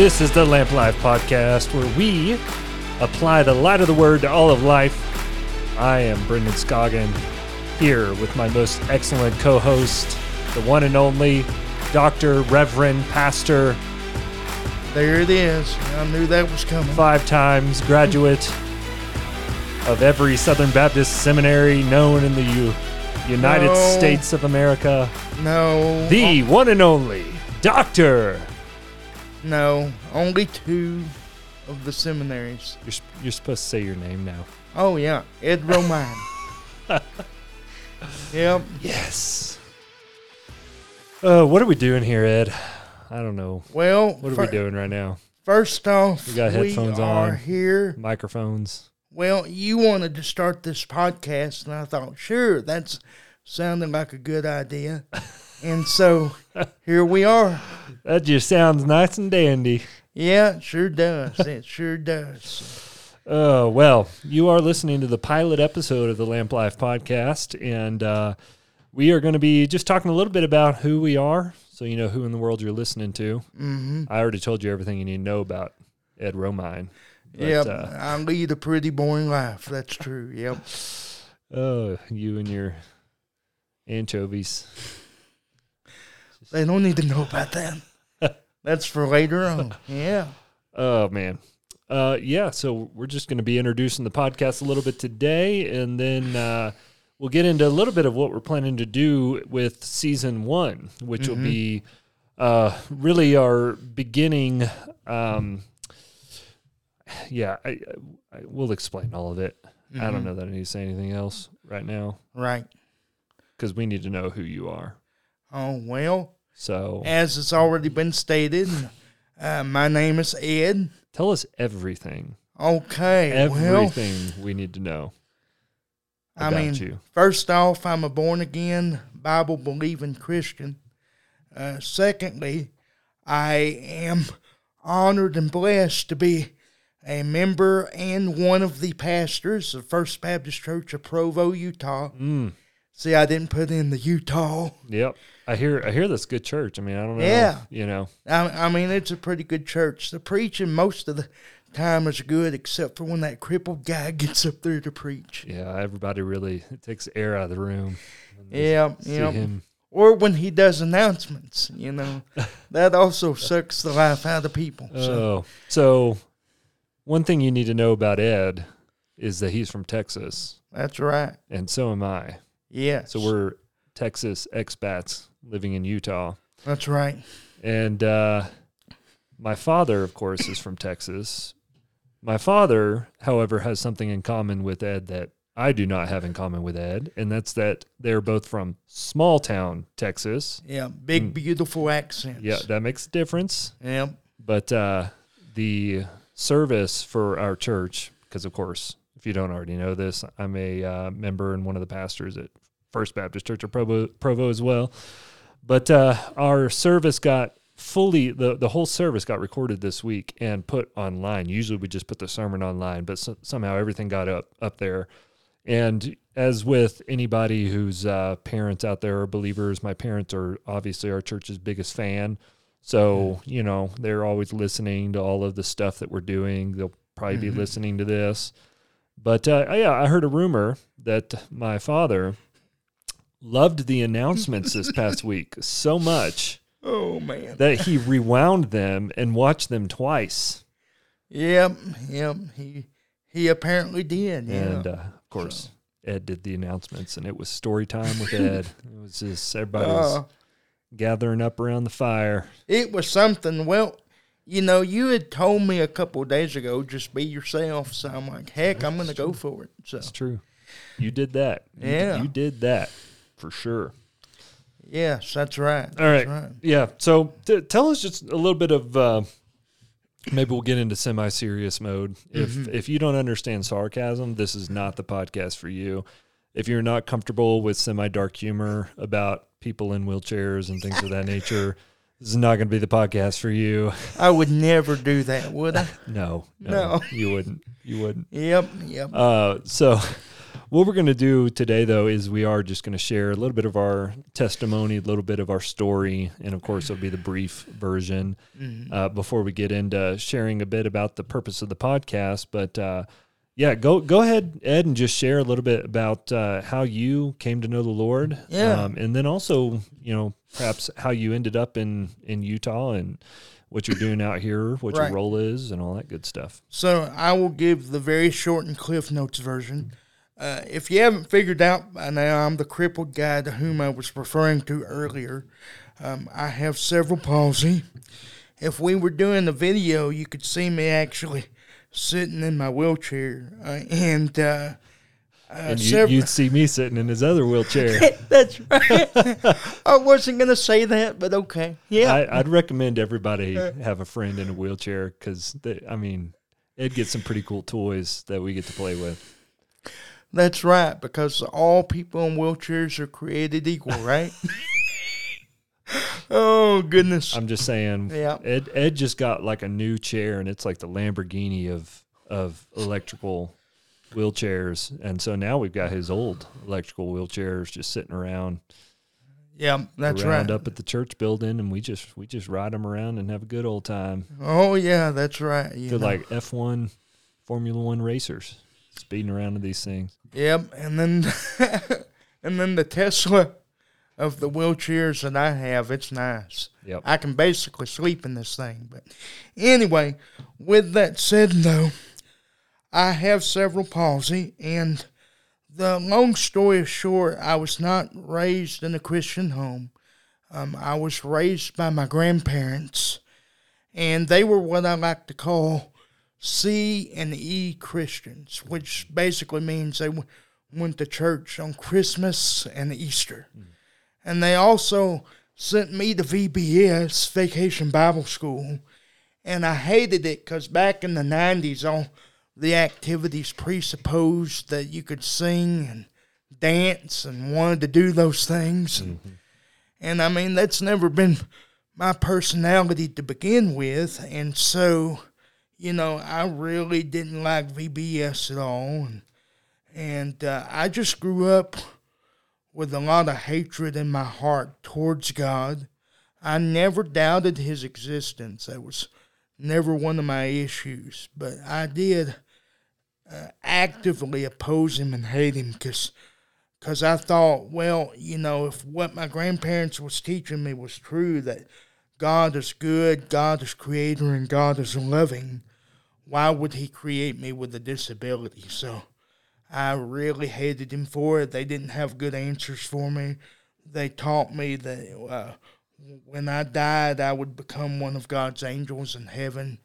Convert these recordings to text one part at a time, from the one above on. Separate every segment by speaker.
Speaker 1: This is the Lamp Life podcast where we apply the light of the word to all of life. I am Brendon Scoggin here with my most excellent co host, the one and only Dr. Reverend Pastor,
Speaker 2: There it is. I knew that was coming.
Speaker 1: five times graduate of every Southern Baptist seminary known in the U- United
Speaker 2: No.
Speaker 1: States of America.
Speaker 2: No.
Speaker 1: The oh. one and only Doctor.
Speaker 2: No. Only two of the seminaries.
Speaker 1: You're, you're supposed to say your name now.
Speaker 2: Oh, yeah. Ed Romine. yep.
Speaker 1: Yes. Uh, what are we doing here, Ed? I don't know.
Speaker 2: Well,
Speaker 1: What are
Speaker 2: fir-
Speaker 1: we doing right now?
Speaker 2: first off,
Speaker 1: We got headphones
Speaker 2: are
Speaker 1: on.
Speaker 2: here.
Speaker 1: Microphones.
Speaker 2: Well, you wanted to start this podcast, and I thought, sure, that's sounding like a good idea. and so here we are.
Speaker 1: That just sounds nice and dandy.
Speaker 2: Yeah, it sure does. It sure does.
Speaker 1: Oh, well, you are listening to the pilot episode of the Lamp Life podcast, and uh, we are going to be just talking a little bit about who we are so you know who in the world you're listening to.
Speaker 2: hmm
Speaker 1: I already told you everything you need to know about Ed Romine. But,
Speaker 2: Yep.
Speaker 1: uh,
Speaker 2: I lead a pretty boring life. That's true. Yep.
Speaker 1: oh, you and your anchovies.
Speaker 2: They don't need to know about that. That's for later on. Yeah.
Speaker 1: Oh man. Uh yeah, so we're just going to be introducing the podcast a little bit today and then uh we'll get into a little bit of what we're planning to do with season 1, which will be uh really our beginning um yeah, I, I, I we'll explain all of it. I don't know that I need to say anything else right now
Speaker 2: Right.
Speaker 1: cuz we need to know who you are.
Speaker 2: Oh, well,
Speaker 1: So,
Speaker 2: as it's already been stated, uh, my name is Ed.
Speaker 1: tell us everything.
Speaker 2: Okay. Well,
Speaker 1: Everything we need to know
Speaker 2: I mean,
Speaker 1: you.
Speaker 2: first off, I'm a born again, Bible believing Christian. Uh, secondly, I am honored and blessed to be a member and one of the pastors of First Baptist Church of Provo, Utah.
Speaker 1: Mm.
Speaker 2: See, I didn't put in the Utah.
Speaker 1: Yep. I hear I hear that's good church. I mean, I don't know.
Speaker 2: Yeah.
Speaker 1: You know.
Speaker 2: I, I mean, it's a pretty good church. The preaching most of the time is good, except for when that crippled guy gets up there to preach.
Speaker 1: Yeah, everybody really it takes air out of the room.
Speaker 2: Yeah, yeah.
Speaker 1: him.
Speaker 2: Or when he does announcements, you know, that also sucks the life out of people. So,
Speaker 1: Oh. So one thing you need to know about Ed is that he's from Texas
Speaker 2: that's right.
Speaker 1: and so am I.
Speaker 2: Yeah.
Speaker 1: So we're Texas expats living in Utah.
Speaker 2: That's right.
Speaker 1: And uh my father, of course, is from Texas. My father, however, has something in common with Ed that I do not have in common with Ed, and that's that they're both from small town Texas.
Speaker 2: Yeah. Big, beautiful accents.
Speaker 1: Yeah, that makes a difference.
Speaker 2: Yeah.
Speaker 1: But uh, the service for our church, because of course, if you don't already know this, I'm a uh, member and one of the pastors at First Baptist Church of Provo, Provo as well. But uh, our service got fully the the whole service got recorded this week and put online. Usually we just put the sermon online, but so, somehow everything got up up there. And as with anybody whose uh, parents out there are believers, my parents are obviously our church's biggest fan. So, you know, they're always listening to all of the stuff that we're doing. They'll probably be
Speaker 2: Mhm.
Speaker 1: listening to this. But uh, yeah, I heard a rumor that my father loved the announcements this past week so much
Speaker 2: Oh, man.
Speaker 1: that he rewound them and watched them twice.
Speaker 2: Yep. Yep. He, he apparently did. Yeah.
Speaker 1: And uh, of course, Ed did the announcements, and it was story time with Ed. it was just everybody was
Speaker 2: Uh,
Speaker 1: gathering up around the fire.
Speaker 2: it was something. Well, you know, you had told me a couple of days ago, just be yourself. So I'm like, heck, I'm going to go for it. So,
Speaker 1: It's true. You did that. You-
Speaker 2: Yeah.
Speaker 1: you did that for sure.
Speaker 2: yes, that's right.
Speaker 1: All right.
Speaker 2: That's right.
Speaker 1: Yeah. So t- tell us just a little bit of. Uh, maybe we'll get into semi-serious mode. If
Speaker 2: Mm-hmm.
Speaker 1: if you don't understand sarcasm, this is not the podcast for you. If you're not comfortable with semi-dark humor about people in wheelchairs and things of that nature, this is not going to be the podcast for you.
Speaker 2: I would never do that, would I?
Speaker 1: No, no,
Speaker 2: No.
Speaker 1: you wouldn't. You wouldn't.
Speaker 2: Yep. Yep.
Speaker 1: Uh, so what we're going to do today, though, is we are just going to share a little bit of our testimony, a little bit of our story, and of course, it'll be the brief version
Speaker 2: Mm-hmm.
Speaker 1: uh, before we get into sharing a bit about the purpose of the podcast. But uh, yeah, go go ahead, Ed, and just share a little bit about uh, how you came to know the Lord,
Speaker 2: Yeah.
Speaker 1: um, and then also, you know, perhaps how you ended up in in Utah and what you're doing out here, what
Speaker 2: Right.
Speaker 1: your role is, and all that good stuff.
Speaker 2: So I will give the very short and Cliff Notes version. Uh, if you haven't figured out by now, I'm the crippled guy to whom I was referring to earlier. Um, I have cerebral palsy. If we were doing the video, you could see me actually sitting in my wheelchair, uh, and uh, uh,
Speaker 1: And you,
Speaker 2: several-
Speaker 1: you'd see me sitting in his other wheelchair.
Speaker 2: That's right. I wasn't gonna say that, but okay. Yeah.
Speaker 1: I, I'd recommend everybody have a friend in a wheelchair because, I mean, Ed gets some pretty cool toys that we get to play with.
Speaker 2: That's right, because all people in wheelchairs are created equal, right? oh goodness.
Speaker 1: I'm just saying,
Speaker 2: Yeah.
Speaker 1: Ed Ed just got like a new chair, and it's like the Lamborghini of of electrical wheelchairs, and so now we've got his old electrical wheelchairs just sitting around
Speaker 2: yeah, that's
Speaker 1: around
Speaker 2: right.
Speaker 1: up at the church building, and we just we just ride them around and have a good old time.
Speaker 2: Oh yeah, that's right. You
Speaker 1: Feel
Speaker 2: know.
Speaker 1: like F1 Formula One racers speeding around in these things.
Speaker 2: Yep, and then and then the Tesla of the wheelchairs that I have, it's nice.
Speaker 1: Yep.
Speaker 2: I can basically sleep in this thing. But anyway, with that said, though, I have cerebral palsy, and the long story short, I was not raised in a Christian home. Um, I was raised by my grandparents, and they were what I like to call C and E Christians, which basically means they w- went to church on Christmas and Easter. Hmm. And they also sent me to VBS, Vacation Bible School, and I hated it because back in the 90s, all the activities presupposed that you could sing and dance and wanted to do those things. And, and I mean, that's never been my personality to begin with. And so, you know, I really didn't like VBS at all. And, and uh, I just grew up with a lot of hatred in my heart towards God. I never doubted his existence. That was never one of my issues. But I did uh, actively oppose him and hate him because because I thought, well, you know, if what my grandparents was teaching me was true, that God is good, God is creator, and God is loving, why would He create me with a disability? So I really hated Him for it. They didn't have good answers for me. They taught me that uh, when I died, I would become one of God's angels in heaven,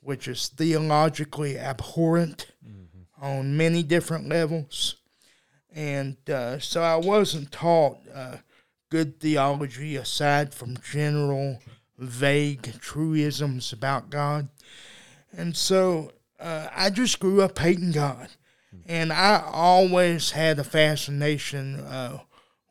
Speaker 2: which is theologically abhorrent on many different levels. And uh, so I wasn't taught uh, good theology aside from general, vague truisms about God. And so uh, I just grew up hating God. And I always had a fascination uh,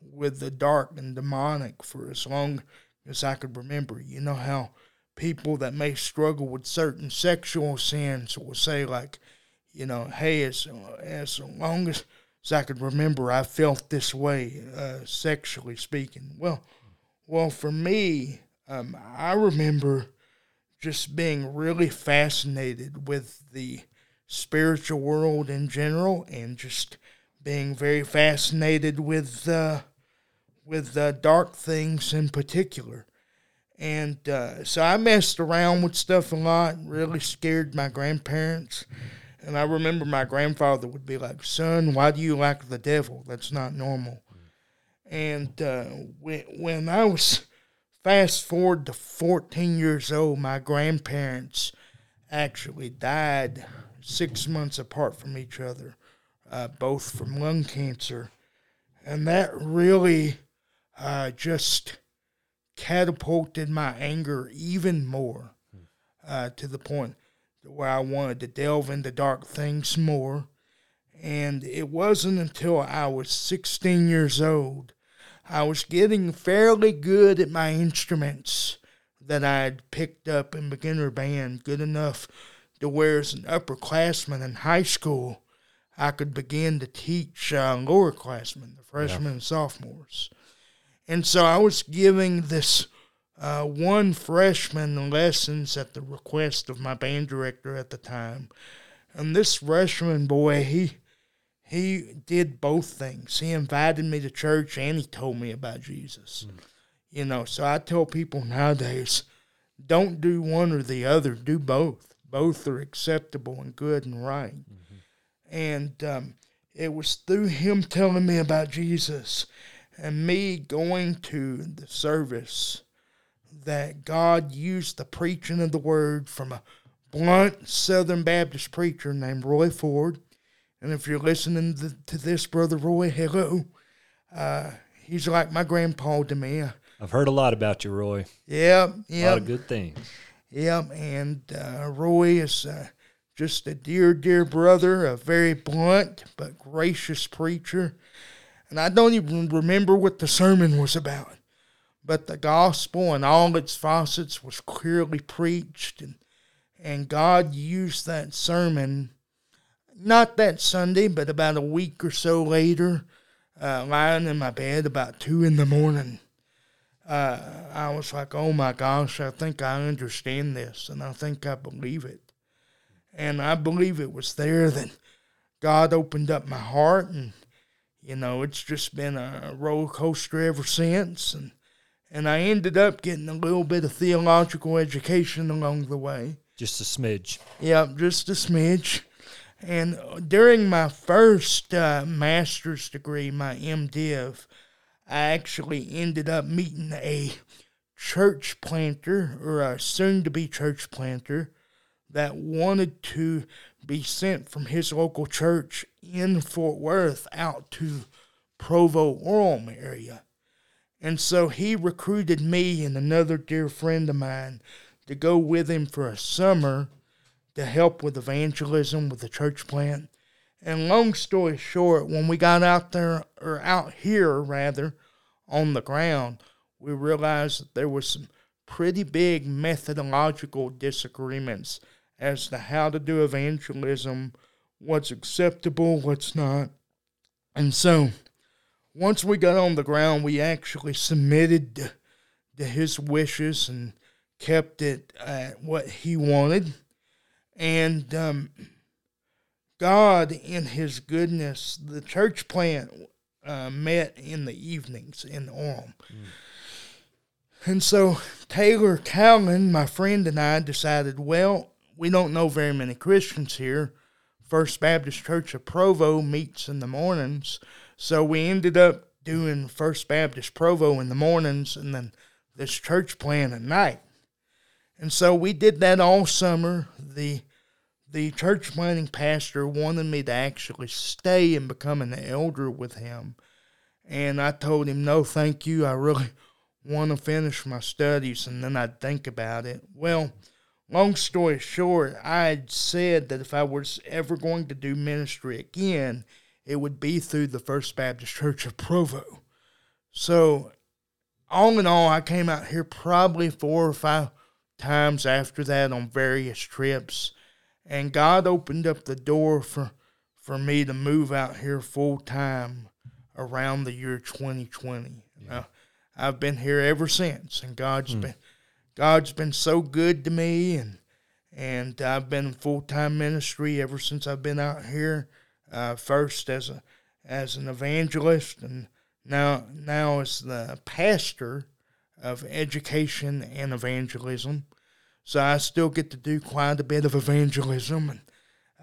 Speaker 2: with the dark and demonic for as long as I could remember. You know how people that may struggle with certain sexual sins will say, like, you know, hey, as, as long as, as I could remember, I felt this way, uh, sexually speaking. Well, well, for me, um, I remember just being really fascinated with the spiritual world in general, and just being very fascinated with uh, with uh, dark things in particular. And uh, so I messed around with stuff a lot, really scared my grandparents. And I remember my grandfather would be like, Son, why do you like the devil? That's not normal. And uh, when, when I was fast forward to 14 years old, my grandparents actually died six months apart from each other, uh, both from lung cancer. And that really uh, just catapulted my anger even more uh, to the point where I wanted to delve into dark things more. And it wasn't until I was 16 years old, I was getting fairly good at my instruments that I had picked up in beginner band, good enough to where as an upperclassman in high school, I could begin to teach uh, lower classmen, the freshmen and sophomores. And so I was giving this uh, one freshman lessons at the request of my band director at the time. And this freshman boy, he he did both things. He invited me to church and he told me about Jesus. Mm. You know, so I tell people nowadays, don't do one or the other, do both. Both are acceptable and good and right. Mm-hmm. And um, it was through him telling me about Jesus and me going to the service that God used the preaching of the word from a blunt Southern Baptist preacher named Roy Ford. And if you're listening to, this, Brother Roy, hello. Uh, he's like my grandpa to me.
Speaker 1: I've heard a lot about you, Roy.
Speaker 2: Yeah, yeah.
Speaker 1: A lot of good things.
Speaker 2: Yeah, and uh, Roy is uh, just a dear, dear brother, a very blunt but gracious preacher. And I don't even remember what the sermon was about, but the gospel and all its facets was clearly preached, and and God used that sermon, not that Sunday, but about a week or so later, uh, lying in my bed about two in the morning uh, I was like, oh my gosh, I think I understand this and I think I believe it. And I believe it was there that God opened up my heart and you know, it's just been a roller coaster ever since and and I ended up getting a little bit of theological education along the way.
Speaker 1: Just a smidge.
Speaker 2: Yeah, just a smidge. And during my first uh, master's degree, my MDiv, I actually ended up meeting a church planter or a soon to be church planter that wanted to be sent from his local church in Fort Worth out to Provo Orem area. And so he recruited me and another dear friend of mine to go with him for a summer to help with evangelism with the church plant. And long story short, when we got out there, or out here rather, on the ground, we realized that there was some pretty big methodological disagreements as to how to do evangelism, what's acceptable, what's not. And so, once we got on the ground, we actually submitted to, to his wishes and kept it at what he wanted. And um, God, in his goodness, the church plant uh, met in the evenings in Orem. Mm. And so Taylor Cowan, my friend, and I decided, well, we don't know very many Christians here. First Baptist Church of Provo meets in the mornings. So we ended up doing First Baptist Provo in the mornings and then this church plan at night. And so we did that all summer. The the church planting pastor wanted me to actually stay and become an elder with him. And I told him, no, thank you. I really want to finish my studies and then I'd think about it. Well, long story short, I had said that if I was ever going to do ministry again, it would be through the First Baptist Church of Provo. So, all in all, I came out here probably four or five times after that on various trips and God opened up the door for for me to move out here full time around the year 2020. Yeah. I've been here ever since, and God's mm. been God's been so good to me, and and I've been in full time ministry ever since I've been out here. Uh, first as a as an evangelist, and now now as the pastor of education and evangelism. So I still get to do quite a bit of evangelism, and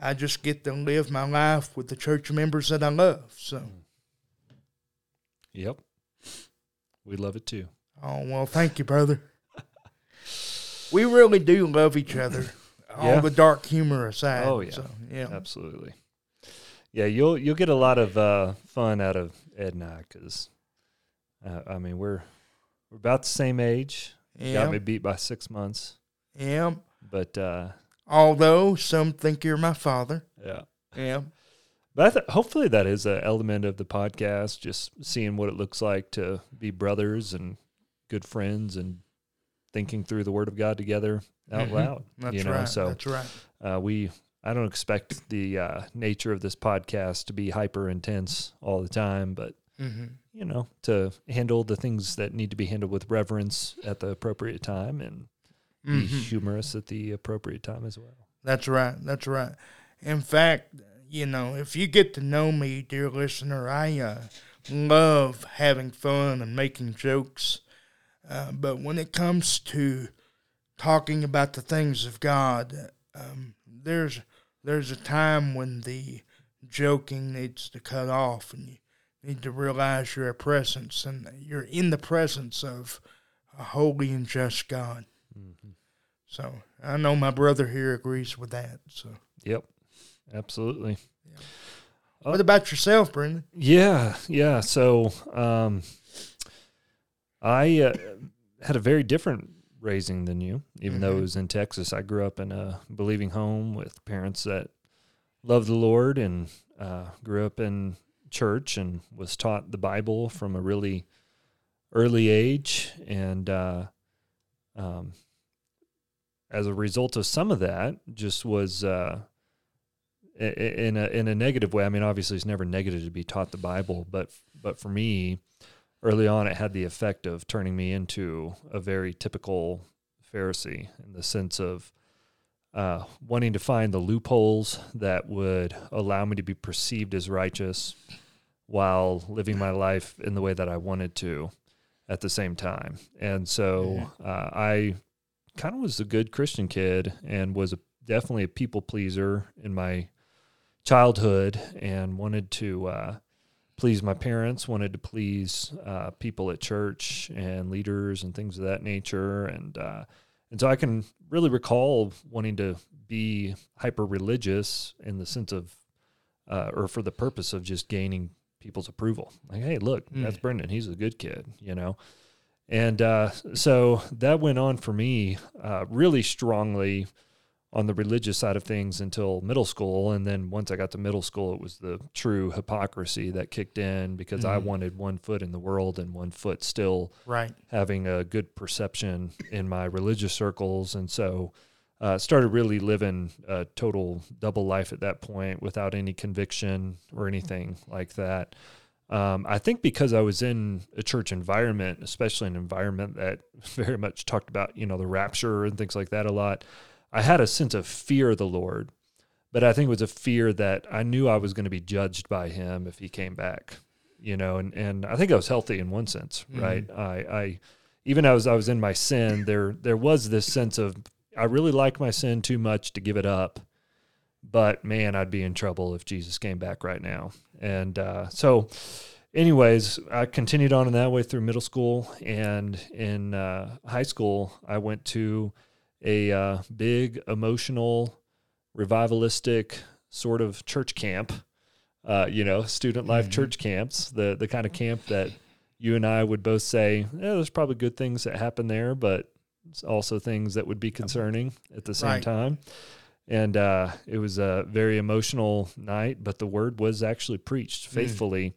Speaker 2: I just get to live my life with the church members that I love. So,
Speaker 1: yep, we love it too.
Speaker 2: Oh well, thank you, brother. we really do love each other. All yeah. the dark humor aside.
Speaker 1: Oh yeah, so, yeah, absolutely. Yeah, you'll you'll get a lot of uh, fun out of Ed and I because, uh, I mean, we're we're about the same age. Yeah. Got me beat by six months.
Speaker 2: Yeah.
Speaker 1: But uh,
Speaker 2: although some think you're my father.
Speaker 1: Yeah.
Speaker 2: Yeah.
Speaker 1: But th- hopefully that is an element of the podcast, just seeing what it looks like to be brothers and good friends and thinking through the Word of God together out mm-hmm. loud.
Speaker 2: That's
Speaker 1: you know?
Speaker 2: right.
Speaker 1: So
Speaker 2: that's right.
Speaker 1: Uh, we I don't expect the uh, nature of this podcast to be hyper intense all the time, but
Speaker 2: Mm-hmm.
Speaker 1: you know, to handle the things that need to be handled with reverence at the appropriate time and be
Speaker 2: Mm-hmm.
Speaker 1: humorous at the appropriate time as well.
Speaker 2: That's right. That's right. In fact, you know, if you get to know me, dear listener, I uh, love having fun and making jokes. Uh, but when it comes to talking about the things of God, um, there's there's a time when the joking needs to cut off, and you need to realize your presence, and you're in the presence of a holy and just God. So I know my brother here agrees with that. So,
Speaker 1: Yep, absolutely. Oh.
Speaker 2: what about yourself, Brendon?
Speaker 1: Yeah, yeah. So um, I uh, had a very different raising than you, even though it was in Texas. I grew up in a believing home with parents that loved the Lord and uh, grew up in church and was taught the Bible from a really early age. And uh, um, as a result of some of that, just was. Uh, in a in a negative way. I mean, obviously, it's never negative to be taught the Bible, but but for me, early on, it had the effect of turning me into a very typical Pharisee in the sense of uh, wanting to find the loopholes that would allow me to be perceived as righteous while living my life in the way that I wanted to at the same time. And so uh, I kind of was a good Christian kid and was a, definitely a people pleaser in my childhood and wanted to uh, please my parents, wanted to please uh, people at church and leaders and things of that nature, and uh, and so I can really recall wanting to be hyper religious in the sense of, uh, or for the purpose of just gaining people's approval. Like, hey, look,
Speaker 2: Mm.
Speaker 1: that's Brendon. He's a good kid, you know. And uh, so that went on for me uh, really strongly on the religious side of things until middle school. And then once I got to middle school, it was the true hypocrisy that kicked in because I
Speaker 2: Mhm.
Speaker 1: wanted one foot in the world and one foot still
Speaker 2: Right.
Speaker 1: having a good perception in my religious circles. And so uh, started really living a total double life at that point without any conviction or anything like that. Um, I think because I was in a church environment, especially an environment that very much talked about, you know, the rapture and things like that a lot, I had a sense of fear of the Lord. But I think it was a fear that I knew I was going to be judged by him if he came back, you know, and, and I think I was healthy in one sense,
Speaker 2: Mhm.
Speaker 1: right? I, I, even as I was in my sin, there, there was this sense of, I really like my sin too much to give it up but man, I'd be in trouble if Jesus came back right now. And uh, so, anyways, I continued on in that way through middle school, and in uh, high school, I went to a uh, big emotional, revivalistic sort of church camp. Uh, you know, student life
Speaker 2: Mhm.
Speaker 1: church camps, the the kind of camp that you and I would both say, yeah, there's probably good things that happen there, but it's also things that would be concerning at the same
Speaker 2: Right.
Speaker 1: time and uh, it was a very emotional night. But the word was actually preached faithfully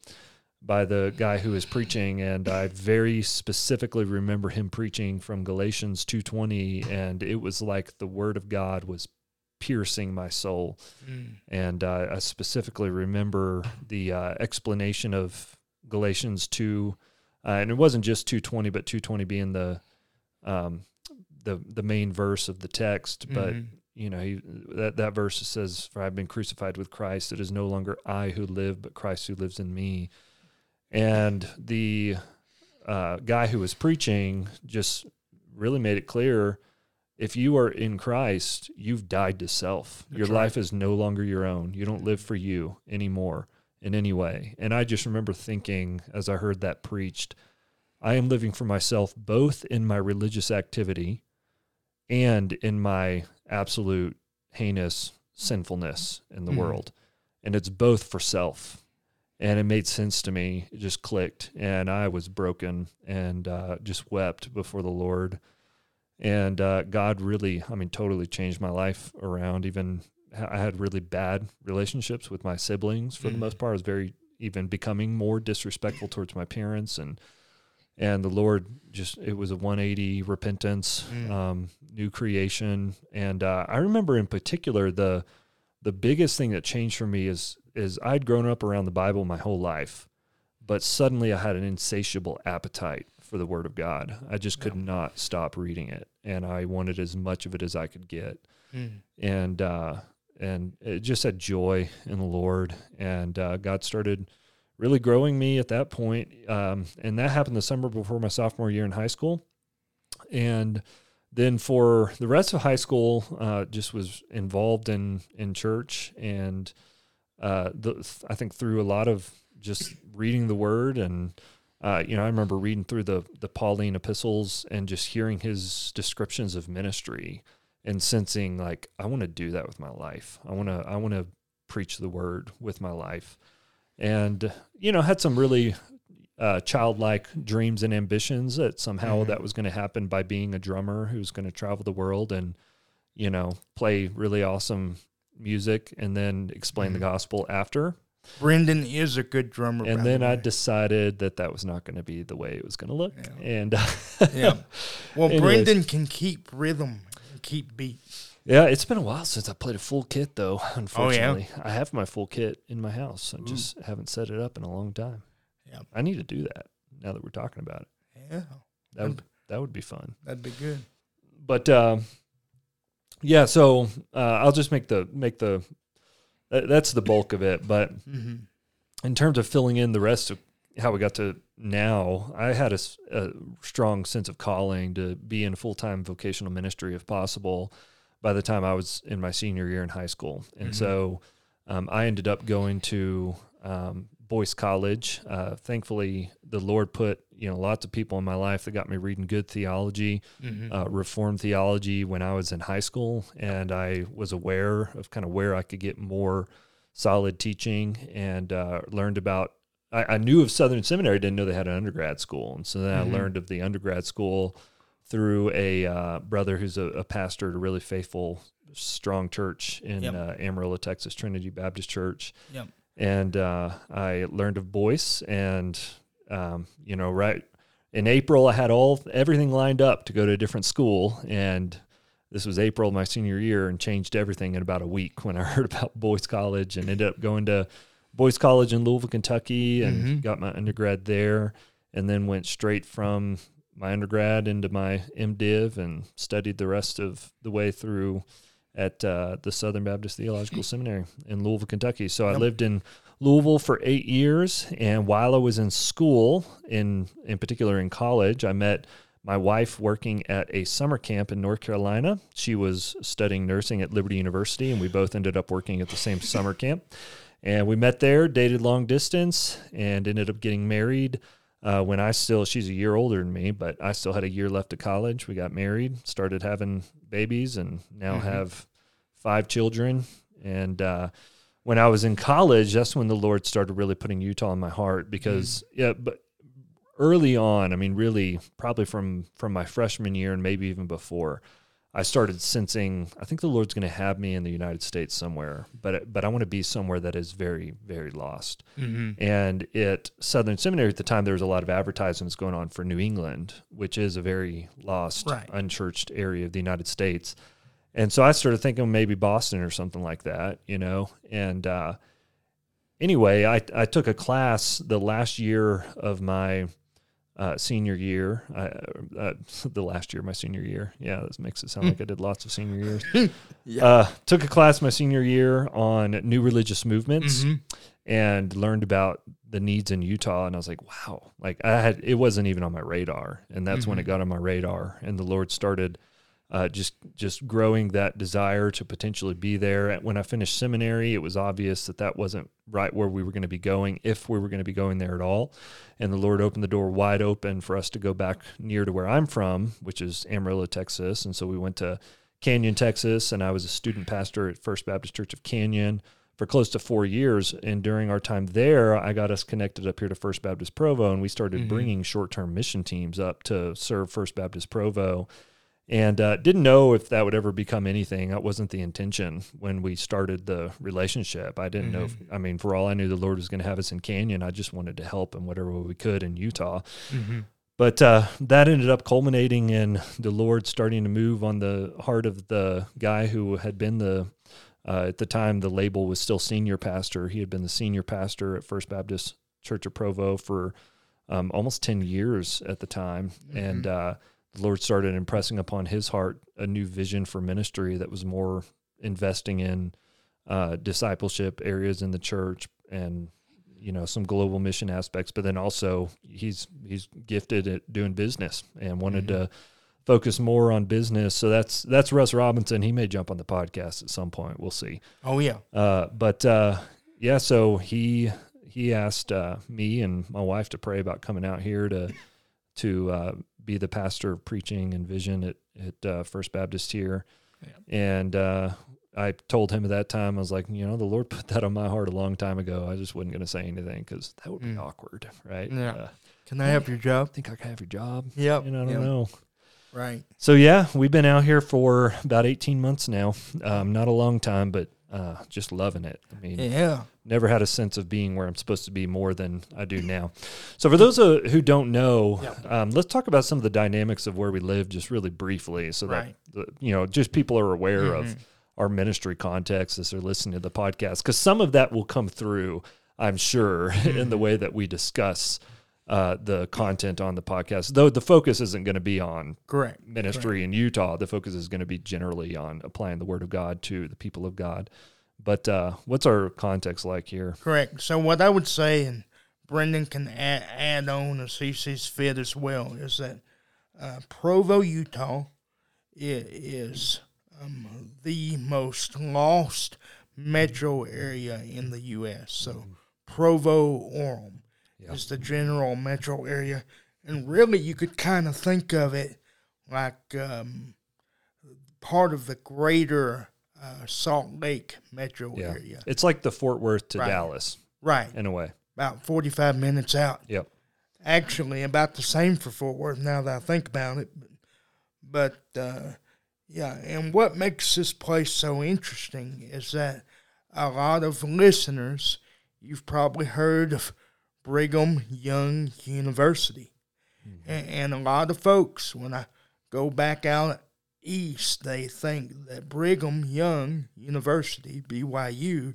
Speaker 1: by the guy who was preaching, and I very specifically remember him preaching from Galatians two twenty, and it was like the word of God was piercing my soul.
Speaker 2: Mm.
Speaker 1: And uh, I specifically remember the uh, explanation of Galatians two, uh, and it wasn't just two twenty, but two twenty being the um, the the main verse of the text, but
Speaker 2: Mhm.
Speaker 1: You know, he, that that verse says, "For I've been crucified with Christ. It is no longer I who live, but Christ who lives in me." And the uh, guy who was preaching just really made it clear: if you are in Christ, you've died to self. your
Speaker 2: right.
Speaker 1: life is no longer your own. You don't live for you anymore in any way. And I just remember thinking, as I heard that preached, I am living for myself both in my religious activity and in my absolute heinous sinfulness in the
Speaker 2: Mhm.
Speaker 1: world. And it's both for self. And it made sense to me. It just clicked. And I was broken and uh, just wept before the Lord. And uh, God really, I mean, totally changed my life around. Even I had really bad relationships with my siblings for the
Speaker 2: Mhm.
Speaker 1: most part. I was very, even becoming more disrespectful towards my parents and and the Lord just it was a 180 repentance,
Speaker 2: Mm.
Speaker 1: um, new creation, and uh, I remember in particular the the biggest thing that changed for me is is I'd grown up around the Bible my whole life, but suddenly I had an insatiable appetite for the Word of God. I just could
Speaker 2: Yeah.
Speaker 1: not stop reading it, and I wanted as much of it as I could get
Speaker 2: Mm.
Speaker 1: and uh, and it just had joy in the Lord, and uh, God started really growing me at that point. Um, and that happened the summer before my sophomore year in high school, and then for the rest of high school, uh, just was involved in in church, and uh, the, I think through a lot of just reading the Word and. Uh, you know, I remember reading through the the Pauline epistles and just hearing his descriptions of ministry, and sensing like I want to do that with my life. I want to I want to preach the word with my life, and you know had some really uh, childlike dreams and ambitions that somehow
Speaker 2: Mhm.
Speaker 1: that was going to happen by being a drummer who's going to travel the world and you know play really awesome music and then explain the
Speaker 2: Mhm.
Speaker 1: gospel after.
Speaker 2: Brendon is a good drummer.
Speaker 1: And
Speaker 2: the
Speaker 1: then I decided that that was not going to be the way it was going to look.
Speaker 2: Yeah.
Speaker 1: And
Speaker 2: yeah. Well,
Speaker 1: Anyways.
Speaker 2: Brendon can keep rhythm, and keep beat.
Speaker 1: Yeah, it's been a while since I played a full kit, though. Unfortunately, I have my full kit in my house. I
Speaker 2: Ooh.
Speaker 1: just haven't set it up in a long time.
Speaker 2: Yep.
Speaker 1: I need to do that now that we're talking about it.
Speaker 2: Yeah,
Speaker 1: That would that would be fun.
Speaker 2: that'd be good.
Speaker 1: But um, yeah, so uh, I'll just make the make the that, that's the bulk of it. But
Speaker 2: hmm
Speaker 1: in terms of filling in the rest of how we got to now, I had a strong sense of calling to be in full time vocational ministry if possible by the time I was in my senior year in high school. And
Speaker 2: Mhm.
Speaker 1: so um, I ended up going to um, Boyce College. Uh, thankfully, the Lord put you know lots of people in my life that got me reading good theology
Speaker 2: hmm
Speaker 1: uh, Reformed theology when I was in high school, and I was aware of kind of where I could get more solid teaching and uh, learned about. I, I knew of Southern Seminary, didn't know they had an undergrad school, and so then
Speaker 2: Mhm.
Speaker 1: I learned of the undergrad school through a uh, brother who's a, a pastor at a really faithful, strong church in
Speaker 2: Yep.
Speaker 1: uh, Amarillo, Texas, Trinity Baptist Church.
Speaker 2: Yep.
Speaker 1: And uh, I learned of Boyce, and um, you know, right in April, I had all everything lined up to go to a different school, and this was April my senior year, and changed everything in about a week when I heard about Boyce College, and ended up going to Boyce College in Louisville, Kentucky, and
Speaker 2: Mhm.
Speaker 1: got my undergrad there, and then went straight from my undergrad into my MDiv and studied the rest of the way through at uh, the Southern Baptist Theological Seminary in Louisville, Kentucky. So I lived in Louisville for eight years, and while I was in school, in in particular in college, I met my wife working at a summer camp in North Carolina. She was studying nursing at Liberty University, and we both ended up working at the same summer camp. And we met there, dated long distance, and ended up getting married. Uh, when I still, she's a year older than me, but I still had a year left of college. We got married, started having babies, and now
Speaker 2: Mhm.
Speaker 1: have five children. And uh, when I was in college, that's when the Lord started really putting Utah in my heart because, yeah, but early on, I mean, really, probably from from my freshman year and maybe even before, I started sensing I think the Lord's going to have me in the United States somewhere, but but I want to be somewhere that is very very lost.
Speaker 2: hmm
Speaker 1: And at Southern Seminary at the time, there was a lot of advertisements going on for New England, which is a very lost,
Speaker 2: Right.
Speaker 1: unchurched area of the United States. And so I started thinking maybe Boston or something like that, you know. And uh, anyway, I, I took a class the last year of my uh, senior year, I, uh, the last year of my senior year. Yeah, this makes it sound like I did lots of senior years.
Speaker 2: Yeah.
Speaker 1: Uh, took a class my senior year on new religious movements
Speaker 2: Mhm.
Speaker 1: and learned about the needs in Utah. And I was like, wow, like I had, it wasn't even on my radar. And that's when it
Speaker 2: Mhm.
Speaker 1: got on my radar. And the Lord started uh, just, just growing that desire to potentially be there. When I finished seminary, it was obvious that that wasn't right where we were going to be going, if we were going to be going there at all. And the Lord opened the door wide open for us to go back near to where I'm from, which is Amarillo, Texas. And so we went to Canyon, Texas, and I was a student pastor at First Baptist Church of Canyon for close to four years. And during our time there, I got us connected up here to First Baptist Provo, and we started
Speaker 2: Mhm.
Speaker 1: bringing short term mission teams up to serve First Baptist Provo. And uh, didn't know if that would ever become anything. That wasn't the intention when we started the relationship. I didn't know. If, I mean, for all I knew, the Lord was going to have us in Canyon. I just wanted to help in whatever way we could in Utah.
Speaker 2: Mhm.
Speaker 1: But uh, that ended up culminating in the Lord starting to move on the heart of the guy who had been the Uh, at the time, the label was still senior pastor. He had been the senior pastor at First Baptist Church of Provo for um, almost 10 years at the time. And uh, the Lord started impressing upon his heart a new vision for ministry that was more investing in uh, discipleship areas in the church and you know some global mission aspects but then also he's he's gifted at doing business and wanted
Speaker 2: Mm-hmm.
Speaker 1: to focus more on business so that's that's russ robinson he may jump on the podcast at some point we'll see
Speaker 2: Oh yeah.
Speaker 1: uh, but uh, yeah, so he he asked uh, me and my wife to pray about coming out here to to uh, be the pastor of preaching and vision at at uh, First Baptist here, and uh, I told him at that time I was like, you know, the Lord put that on my heart a long time ago. I just wasn't going to say anything because that would be
Speaker 2: Mm.
Speaker 1: awkward, right?
Speaker 2: Yeah.
Speaker 1: Uh,
Speaker 2: Can I have your job?
Speaker 1: think I can have your job.
Speaker 2: Yep.
Speaker 1: You know, I don't
Speaker 2: yep.
Speaker 1: know.
Speaker 2: Right.
Speaker 1: So yeah, we've been out here for about 18 months now. Um, not a long time, but uh, just loving it. I mean,
Speaker 2: Yeah.
Speaker 1: never had a sense of being where I'm supposed to be more than I do now. So, for those uh, who don't know, um, let's talk about some of the dynamics of where we live, just really briefly, so
Speaker 2: Right.
Speaker 1: that you know, just people are aware
Speaker 2: Mhm.
Speaker 1: of our ministry context as they're listening to the podcast, because some of that will come through, I'm sure, in the way that we discuss uh, the content on the podcast. Though the focus isn't going to be on
Speaker 2: Correct.
Speaker 1: ministry in Utah. The focus is going to be generally on applying the Word of God to the people of God. But uh, what's our context like here?
Speaker 2: Correct. So what I would say, and Brendon can add, add on as he sees fit as well, is that uh, Provo, Utah, is um, the most lost metro area in the U.S. So Provo, Orem Is the general metro area, and really you could kind of think of it like um, part of the greater uh, Salt Lake metro
Speaker 1: Yeah.
Speaker 2: area.
Speaker 1: It's like the Fort Worth to
Speaker 2: Right.
Speaker 1: Dallas
Speaker 2: Right.
Speaker 1: in a way.
Speaker 2: about 45 minutes out.
Speaker 1: Yep.
Speaker 2: Actually, about the same for Fort Worth now that I think about it. But, uh, yeah, and what makes this place so interesting is that a lot of listeners, you've probably heard of Brigham Young University. And, and a lot of folks, when I go back out east, they think that Brigham Young University, BYU,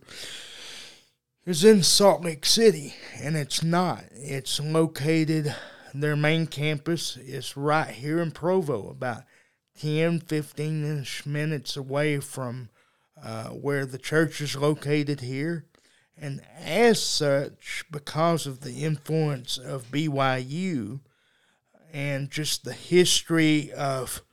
Speaker 2: is in Salt Lake City, and it's not. It's located, their main campus is right here in Provo, about 10, 15 ish minutes away from uh, where the church is located here. And as such, because of the influence of BYU and just the history of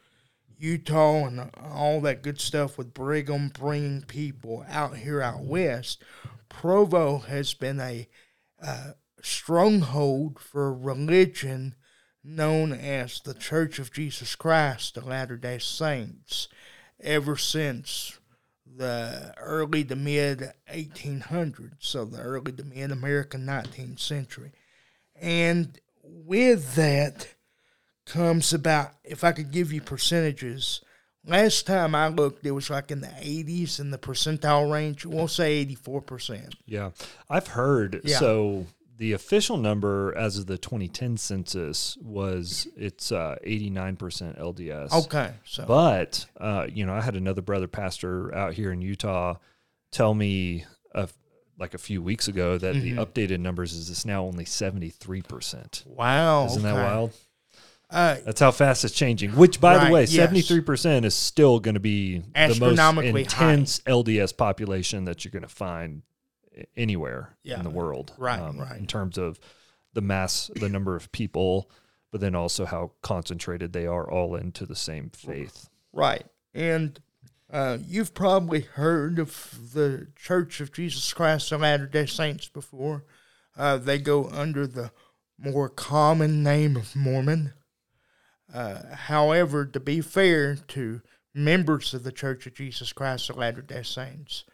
Speaker 2: Utah and all that good stuff with Brigham bringing people out here out west, Provo has been a uh, stronghold for religion known as the Church of Jesus Christ of Latter day Saints ever since the early to mid 1800s, so the early to mid American 19th century. And with that comes about, if I could give you percentages, last time I looked, it was like in the 80s in the percentile range. We'll say 84%.
Speaker 1: Yeah. I've heard.
Speaker 2: Yeah.
Speaker 1: So the official number as of the 2010 census was it's uh, 89% LDS.
Speaker 2: Okay, so
Speaker 1: But uh, you know, I had another brother pastor out here in Utah tell me a, like a few weeks ago that
Speaker 2: Mm-hmm.
Speaker 1: the updated numbers is it's now only 73%.
Speaker 2: wow,
Speaker 1: Isn't that wild?
Speaker 2: Uh,
Speaker 1: That's how fast it's changing. Which, by
Speaker 2: Right,
Speaker 1: the way, seventy three percent is still going to be the most
Speaker 2: Astronomically high.
Speaker 1: intense LDS population that you're going to find anywhere
Speaker 2: Yeah.
Speaker 1: in the world. um,
Speaker 2: Right, right.
Speaker 1: In terms of the mass, the number of people, but then also how concentrated they are all into the same faith.
Speaker 2: Right. And uh, you've probably heard of the Church of Jesus Christ of Latter day Saints before. Uh, they go under the more common name of Mormon. Uh, however, to be fair to members of the Church of Jesus Christ of Latter day Saints,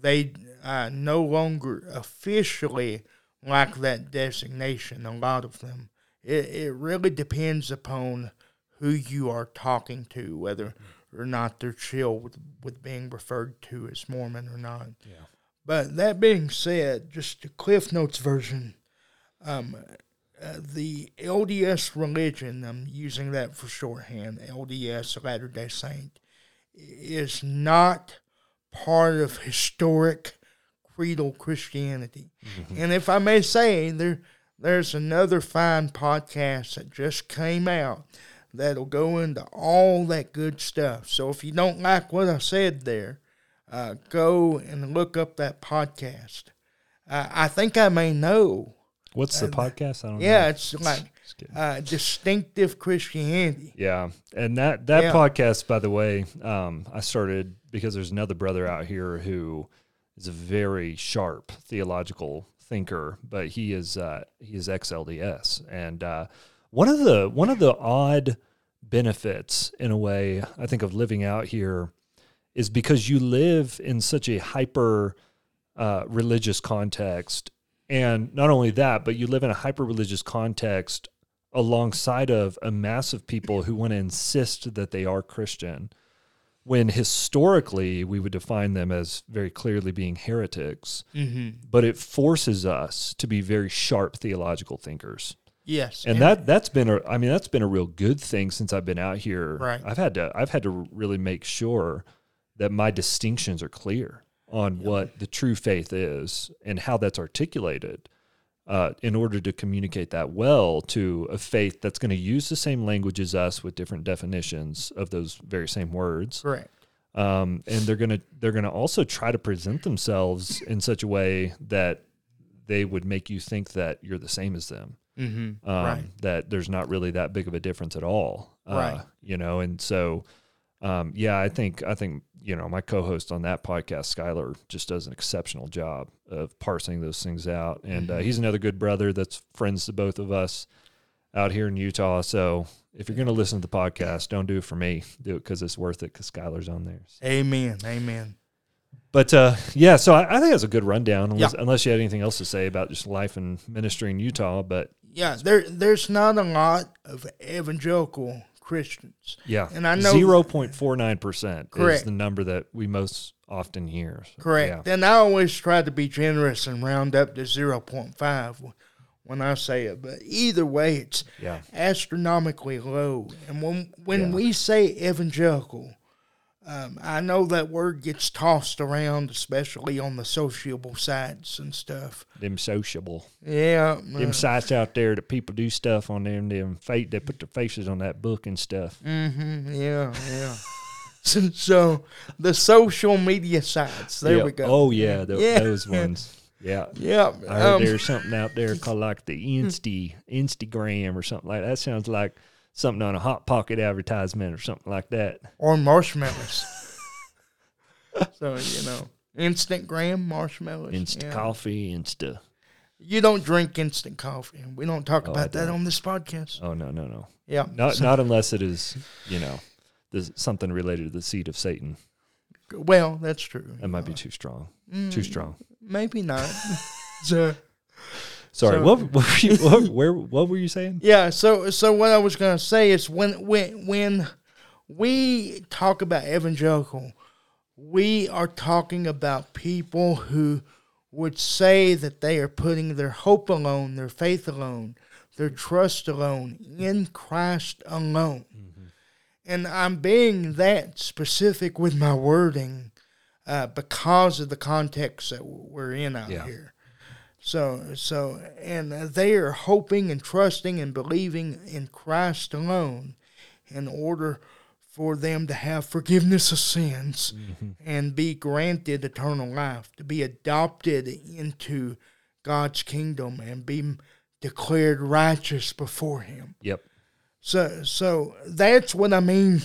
Speaker 2: they uh, no longer officially like that designation, a lot of them. It, it really depends upon who you are talking to, whether or not they're chill with, with being referred to as Mormon or not.
Speaker 1: Yeah.
Speaker 2: But that being said, just a Cliff Notes version, um, uh, the LDS religion, I'm using that for shorthand, LDS, Latter day Saint, is not part of historic creedal Christianity. And if I may say, there there's another fine podcast that just came out that'll go into all that good stuff. So if you don't like what I said there, uh, go and look up that podcast. Uh, I think I may know.
Speaker 1: What's the podcast? I don't know.
Speaker 2: Yeah,
Speaker 1: know.
Speaker 2: it's like uh, distinctive Christianity.
Speaker 1: Yeah, and that that
Speaker 2: Yeah.
Speaker 1: podcast, by the way, um, I started because there's another brother out here who is a very sharp theological thinker, but he is uh, he is ex LDS, and uh, one of the one of the odd benefits, in a way, I think of living out here, is because you live in such a hyper uh, religious context, and not only that, but you live in a hyper religious context alongside of a mass of people who want to insist that they are Christian, when historically we would define them as very clearly being heretics.
Speaker 2: Mm-hmm.
Speaker 1: But it forces us to be very sharp theological thinkers,
Speaker 2: Yes,
Speaker 1: and that that's been a I mean that's been a real good thing since I've been out here.
Speaker 2: Right.
Speaker 1: I've had to I've had to really make sure that my distinctions are clear on what the true faith is and how that's articulated uh, in order to communicate that well to a faith that's going to use the same language as us with different definitions of those very same words
Speaker 2: correct.
Speaker 1: um, and they're gonna they're gonna also try to present themselves in such a way that they would make you think that you're the same as them
Speaker 2: Mm-hmm.
Speaker 1: um,
Speaker 2: Right.
Speaker 1: that there's not really that big of a difference at all. Uh,
Speaker 2: Right.
Speaker 1: You know, and so, um, yeah, I think, I think, you know, my co-host on that podcast, Skylar, just does an exceptional job of parsing those things out. And
Speaker 2: Mm-hmm.
Speaker 1: uh, he's another good brother that's friends to both of us out here in Utah. So if you're going to listen to the podcast, don't do it for me. Do it because it's worth it because Skylar's on there.
Speaker 2: Amen. Amen.
Speaker 1: But uh, yeah, so I, I think that's a good rundown. Unless, unless you had anything else to say about just life and ministry in Utah, but
Speaker 2: Yeah, there there's not a lot of evangelical Christians.
Speaker 1: Yeah,
Speaker 2: And I know-
Speaker 1: zero point four nine percent is the number that we most often hear. So,
Speaker 2: Correct. And I always try to be generous and round up to 0.5 when I say it. But either way, it's
Speaker 1: Yeah,
Speaker 2: astronomically low. And when when
Speaker 1: Yeah.
Speaker 2: we say evangelical, um, I know that word gets tossed around, especially on the sociable sites and stuff.
Speaker 1: them sociable,
Speaker 2: Yeah,
Speaker 1: them sites out there that people do stuff on them. Them fa- they put their faces on that book and stuff.
Speaker 2: Mm-hmm. Yeah, yeah. so, so the social media sites. There
Speaker 1: Yeah.
Speaker 2: we go.
Speaker 1: Oh yeah, tho-
Speaker 2: Yeah.
Speaker 1: those ones. Yeah.
Speaker 2: Yeah.
Speaker 1: I heard
Speaker 2: um,
Speaker 1: there's something out there called like the Insti Instagram or something like that. That sounds like something on a hot pocket advertisement or something like that.
Speaker 2: or marshmallows. so you know, instant graham marshmallows.
Speaker 1: Insta
Speaker 2: yeah.
Speaker 1: coffee, Insta.
Speaker 2: You don't drink instant coffee. And we don't talk
Speaker 1: Oh,
Speaker 2: about that
Speaker 1: don't.
Speaker 2: on this podcast.
Speaker 1: Oh no no no.
Speaker 2: Yeah.
Speaker 1: Not
Speaker 2: So-
Speaker 1: not unless it is you know, there's something related to the seed of Satan.
Speaker 2: well, that's true.
Speaker 1: That might be too strong.
Speaker 2: Mm,
Speaker 1: Too strong.
Speaker 2: Maybe not. so
Speaker 1: Sorry.
Speaker 2: So-
Speaker 1: what, what were you, what, where what were you saying?
Speaker 2: yeah. So so what I was gonna say is when when when we talk about evangelical, we are talking about people who would say that they are putting their hope alone, their faith alone, their trust alone in Christ alone. And I'm being that specific with my wording uh, because of the context that we're in out
Speaker 1: Yeah.
Speaker 2: here. So, so, and they are hoping and trusting and believing in Christ alone in order for them to have forgiveness of sins mm-hmm. and be granted eternal life, to be adopted into God's kingdom and be declared righteous before Him.
Speaker 1: Yep.
Speaker 2: So, so that's what I mean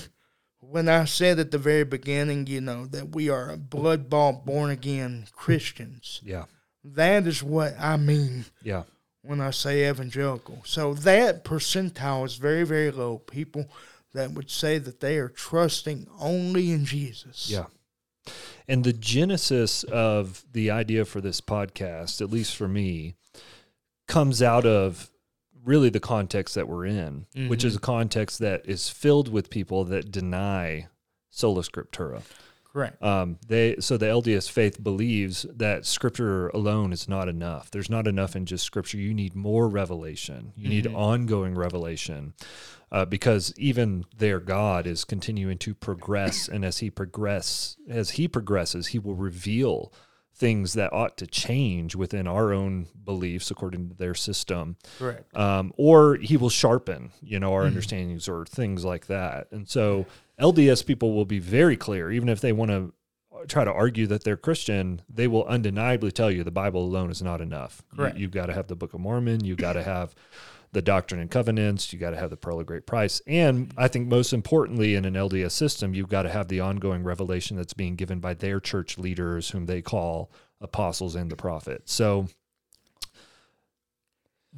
Speaker 2: when I said at the very beginning, you know, that we are blood bought, born again Christians.
Speaker 1: Yeah.
Speaker 2: That is what I mean
Speaker 1: Yeah.
Speaker 2: when I say evangelical. So that percentile is very, very low. People that would say that they are trusting only in Jesus.
Speaker 1: Yeah. And the genesis of the idea for this podcast, at least for me, comes out of really the context that we're in, which mm-hmm. is a context that is filled with people that deny sola scriptura.
Speaker 2: Correct.
Speaker 1: Um, they so the LDS faith believes that Scripture alone is not enough. There's not enough in just Scripture. You need more revelation. You need ongoing revelation, uh, because even their God is continuing to progress, and as he progress, as he progresses, he will reveal things that ought to change within our own beliefs according to their system
Speaker 2: Correct.
Speaker 1: um, or he will sharpen you know our understandings or things like that and so lds people will be very clear even if they want to try to argue that they're christian they will undeniably tell you the bible alone is not enough You-
Speaker 2: Correct.
Speaker 1: you've got to have the book of mormon you've got to have the doctrine and covenants you got to have the pearl of great price and i think most importantly in an lds system you've got to have the ongoing revelation that's being given by their church leaders whom they call apostles and the prophets so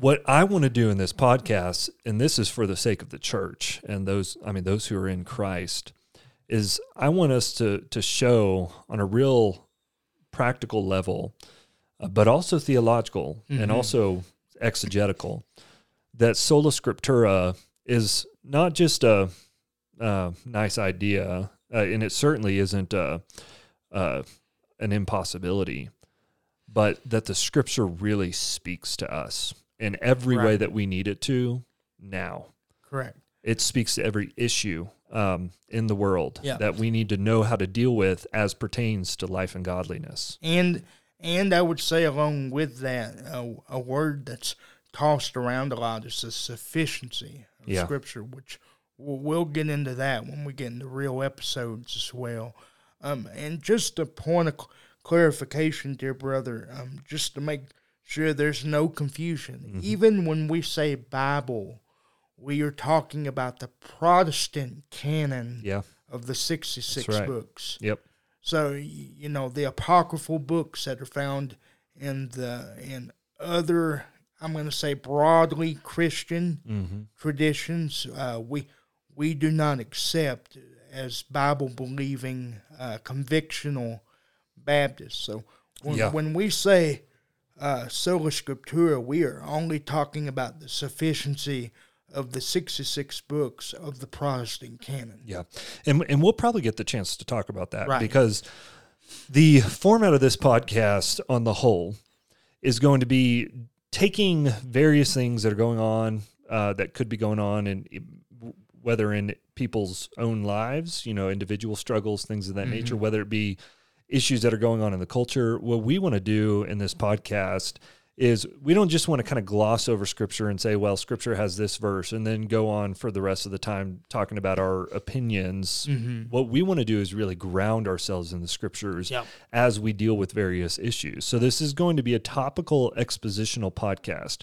Speaker 1: what I want to do in this podcast, and this is for the sake of the church and those, I mean, those who are in Christ, is I want us to to show on a real practical level, uh, but also theological and also exegetical, that sola scriptura is not just a, uh nice idea, uh, and it certainly isn't a, uh, an impossibility, but that the scripture really speaks to us in every way that we need it to now.
Speaker 2: Correct.
Speaker 1: It speaks to every issue um, in the world
Speaker 2: Yeah.
Speaker 1: that we need to know how to deal with as pertains to life and godliness.
Speaker 2: And and I would say along with that, a, a word that's tossed around a lot is the sufficiency of
Speaker 1: Yeah.
Speaker 2: Scripture, which we'll, we'll get into that when we get into real episodes as well. Um, and just a point of clarification, dear brother, um, just to make sure there's no confusion. Even when we say Bible, we are talking about the Protestant canon
Speaker 1: Yeah.
Speaker 2: of the 66
Speaker 1: right.
Speaker 2: books.
Speaker 1: Yep.
Speaker 2: So you know the apocryphal books that are found in the in other I'm going to say broadly Christian
Speaker 1: Mm-hmm.
Speaker 2: traditions uh, we we do not accept as Bible believing uh, convictional Baptists. So when,
Speaker 1: Yeah.
Speaker 2: when we say uh, sola scriptura, we are only talking about the sufficiency of the 66 books of the Protestant canon.
Speaker 1: Yeah. And and we'll probably get the chance to talk about that
Speaker 2: Right.
Speaker 1: because the format of this podcast on the whole is going to be taking various things that are going on uh, that could be going on and whether in people's own lives, you know, individual struggles, things of that nature, whether it be issues that are going on in the culture. What we want to do in this podcast is we don't just want to kind of gloss over scripture and say, well, scripture has this verse and then go on for the rest of the time talking about our opinions. Mm-hmm. What we want to do is really ground ourselves in the scriptures
Speaker 2: Yep.
Speaker 1: as we deal with various issues. So this is going to be a topical expositional podcast,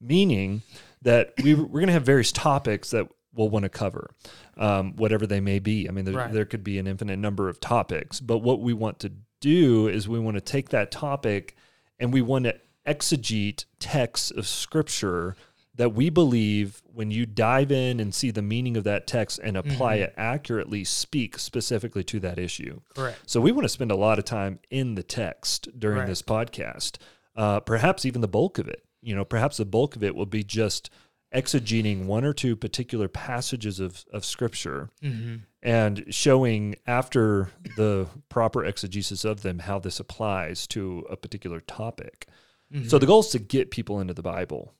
Speaker 1: meaning that we, we're going to have various topics that we'll want to cover, um, whatever they may be. I mean, there,
Speaker 2: Right.
Speaker 1: there could be an infinite number of topics, but what we want to do is we want to take that topic and we want to exegete texts of scripture that we believe when you dive in and see the meaning of that text and apply it accurately speak specifically to that issue.
Speaker 2: Correct.
Speaker 1: So we want to spend a lot of time in the text during
Speaker 2: Right.
Speaker 1: this podcast. Uh, perhaps even the bulk of it. You know, perhaps the bulk of it will be just exegeting one or two particular passages of, of scripture
Speaker 2: Mm-hmm.
Speaker 1: and showing after the proper exegesis of them how this applies to a particular topic. So the goal is to get people into the Bible,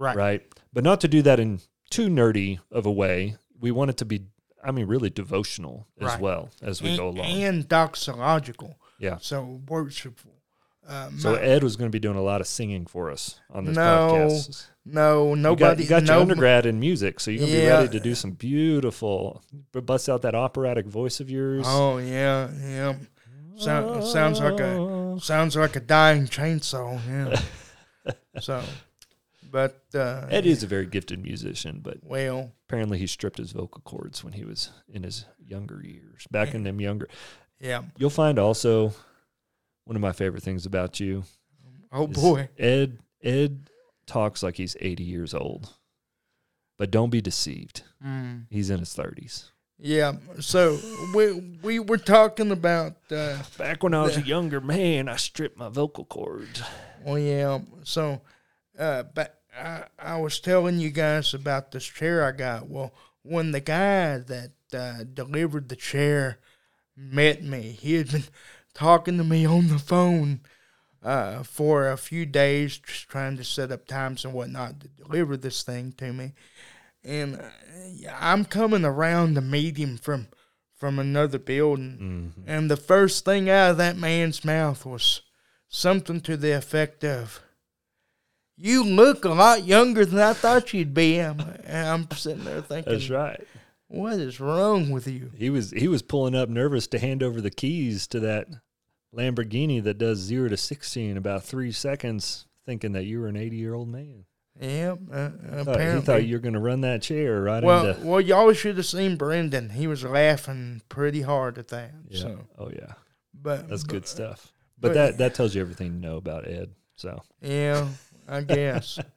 Speaker 2: Mm-hmm. Right.
Speaker 1: right? But not to do that in too nerdy of a way. We want it to be, I mean, really devotional as
Speaker 2: Right.
Speaker 1: well as we
Speaker 2: and,
Speaker 1: go along.
Speaker 2: and doxological.
Speaker 1: yeah.
Speaker 2: So worshipful. Um,
Speaker 1: So Ed was going to be doing a lot of singing for us on this
Speaker 2: No,
Speaker 1: podcast.
Speaker 2: no,
Speaker 1: You got,
Speaker 2: nobody.
Speaker 1: you got your undergrad in music, so you're going to
Speaker 2: Yeah.
Speaker 1: be ready to do some beautiful, bust out that operatic voice of yours.
Speaker 2: Oh yeah, yeah. Sound, sounds like a sounds like a dying chainsaw. Yeah. so, but uh,
Speaker 1: Ed is a very gifted musician, but
Speaker 2: well,
Speaker 1: apparently he stripped his vocal cords when he was in his younger years. Back in them younger,
Speaker 2: yeah.
Speaker 1: you'll find also one of my favorite things about you.
Speaker 2: Oh boy.
Speaker 1: Ed Ed talks like he's 80 years old, but don't be deceived.
Speaker 2: Mm.
Speaker 1: He's in his 30s.
Speaker 2: Yeah. So we we were talking about. Uh,
Speaker 1: Back when I was a younger man, I stripped my vocal cords.
Speaker 2: Well, yeah. So, uh, but I, I was telling you guys about this chair I got. Well, when the guy that uh, delivered the chair met me. He had been talking to me on the phone uh, for a few days, just trying to set up times and whatnot to deliver this thing to me. And uh, I'm coming around to meet him from from another building,
Speaker 1: Mhm.
Speaker 2: and the first thing out of that man's mouth was something to the effect of, "You look a lot younger than I thought you'd be." I'm, I'm sitting there thinking,
Speaker 1: That's right.
Speaker 2: "What is wrong with you?"
Speaker 1: He was he was pulling up nervous to hand over the keys to that Lamborghini that does zero to sixty in about three seconds, thinking that you were an eighty year old man.
Speaker 2: Yep, uh,
Speaker 1: Thought-
Speaker 2: apparently.
Speaker 1: he thought you were going to run that chair right
Speaker 2: well,
Speaker 1: into.
Speaker 2: well, y'all should have seen Brendon. He was laughing pretty hard at that.
Speaker 1: Yeah.
Speaker 2: So,
Speaker 1: oh yeah,
Speaker 2: but
Speaker 1: that's good stuff. But,
Speaker 2: but-
Speaker 1: that that tells you everything you know about Ed. So
Speaker 2: Yeah, I guess.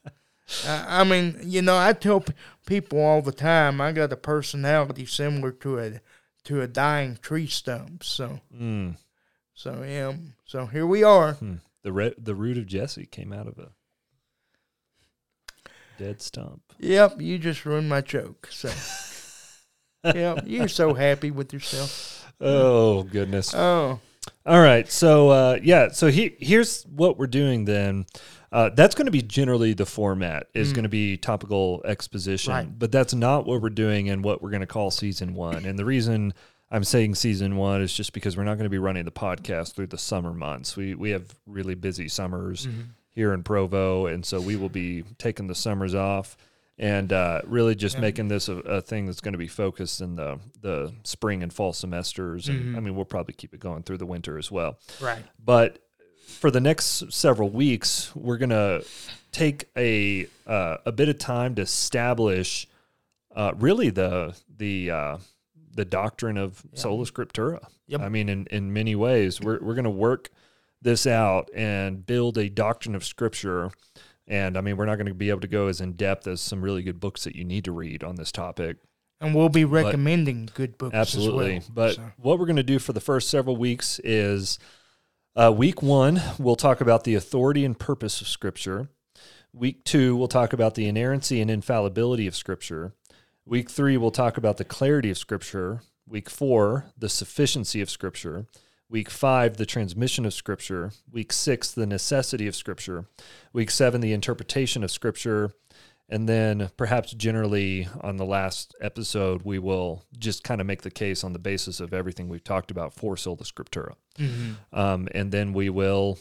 Speaker 2: I, I mean, you know, I tell p- people all the time I got a personality similar to a to a dying tree stump. So,
Speaker 1: mm,
Speaker 2: so yeah. So here we are.
Speaker 1: hmm. the re- the root of Jesse came out of a dead stump.
Speaker 2: Yep, you just ruined my joke. So, yep, you're so happy with yourself.
Speaker 1: Oh goodness.
Speaker 2: Oh,
Speaker 1: All right. So uh, yeah. So he, here's what we're doing then. Uh, that's going to be generally the format is
Speaker 2: Mm.
Speaker 1: going to be topical exposition,
Speaker 2: Right.
Speaker 1: but that's not what we're doing and what we're going to call season one. And the reason I'm saying season one is just because we're not going to be running the podcast through the summer months. We we have really busy summers
Speaker 2: Mm-hmm.
Speaker 1: here in Provo, and so we will be taking the summers off and uh, really just
Speaker 2: Yeah.
Speaker 1: making this a, a thing that's going to be focused in the the spring and fall semesters. And
Speaker 2: Mhm.
Speaker 1: I mean, we'll probably keep it going through the winter as well.
Speaker 2: right.
Speaker 1: But for the next several weeks, we're gonna take a uh, a bit of time to establish uh, really the the uh, the doctrine of
Speaker 2: Yeah.
Speaker 1: sola scriptura.
Speaker 2: Yep.
Speaker 1: I mean, in in many ways, we're we're gonna work this out and build a doctrine of scripture. And I mean, we're not going to be able to go as in depth as some really good books that you need to read on this topic.
Speaker 2: And we'll be recommending good books
Speaker 1: Absolutely.
Speaker 2: as well.
Speaker 1: But
Speaker 2: so.
Speaker 1: what we're going to do for the first several weeks is uh, week one, we'll talk about the authority and purpose of Scripture. Week two, we'll talk about the inerrancy and infallibility of Scripture. Week three, we'll talk about the clarity of Scripture. Week four, the sufficiency of Scripture. Week five, the transmission of Scripture. Week six, the necessity of Scripture. Week seven, the interpretation of Scripture. And then perhaps generally on the last episode, we will just kind of make the case on the basis of everything we've talked about for Sola Scriptura.
Speaker 2: Mhm.
Speaker 1: Um, and then we will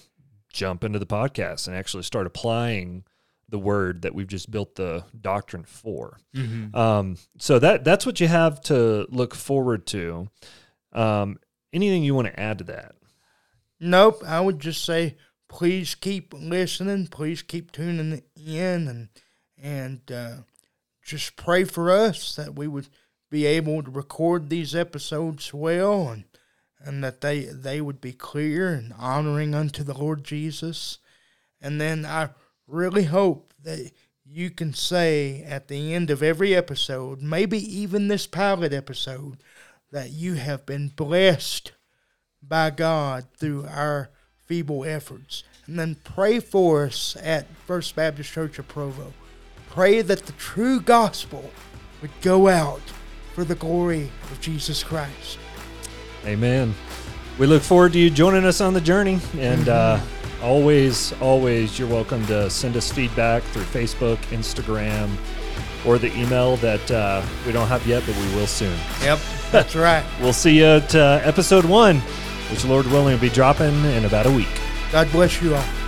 Speaker 1: jump into the podcast and actually start applying the word that we've just built the doctrine for.
Speaker 2: Mhm.
Speaker 1: Um, so that that's what you have to look forward to. Um, anything you want to add to that?
Speaker 2: Nope. I would just say, please keep listening. Please keep tuning in, and and uh, just pray for us that we would be able to record these episodes well, and and that they they would be clear and honoring unto the Lord Jesus. And then I really hope that you can say at the end of every episode, maybe even this pilot episode, that you have been blessed by God through our feeble efforts. And then pray for us at First Baptist Church of Provo. Pray that the true gospel would go out for the glory of Jesus Christ.
Speaker 1: Amen. We look forward to you joining us on the journey. And uh, always, always, you're welcome to send us feedback through Facebook, Instagram, or the email that uh, we don't have yet, but we will soon.
Speaker 2: Yep, that's right.
Speaker 1: We'll see you at uh, episode one, which Lord willing will be dropping in about a week.
Speaker 2: God bless you all.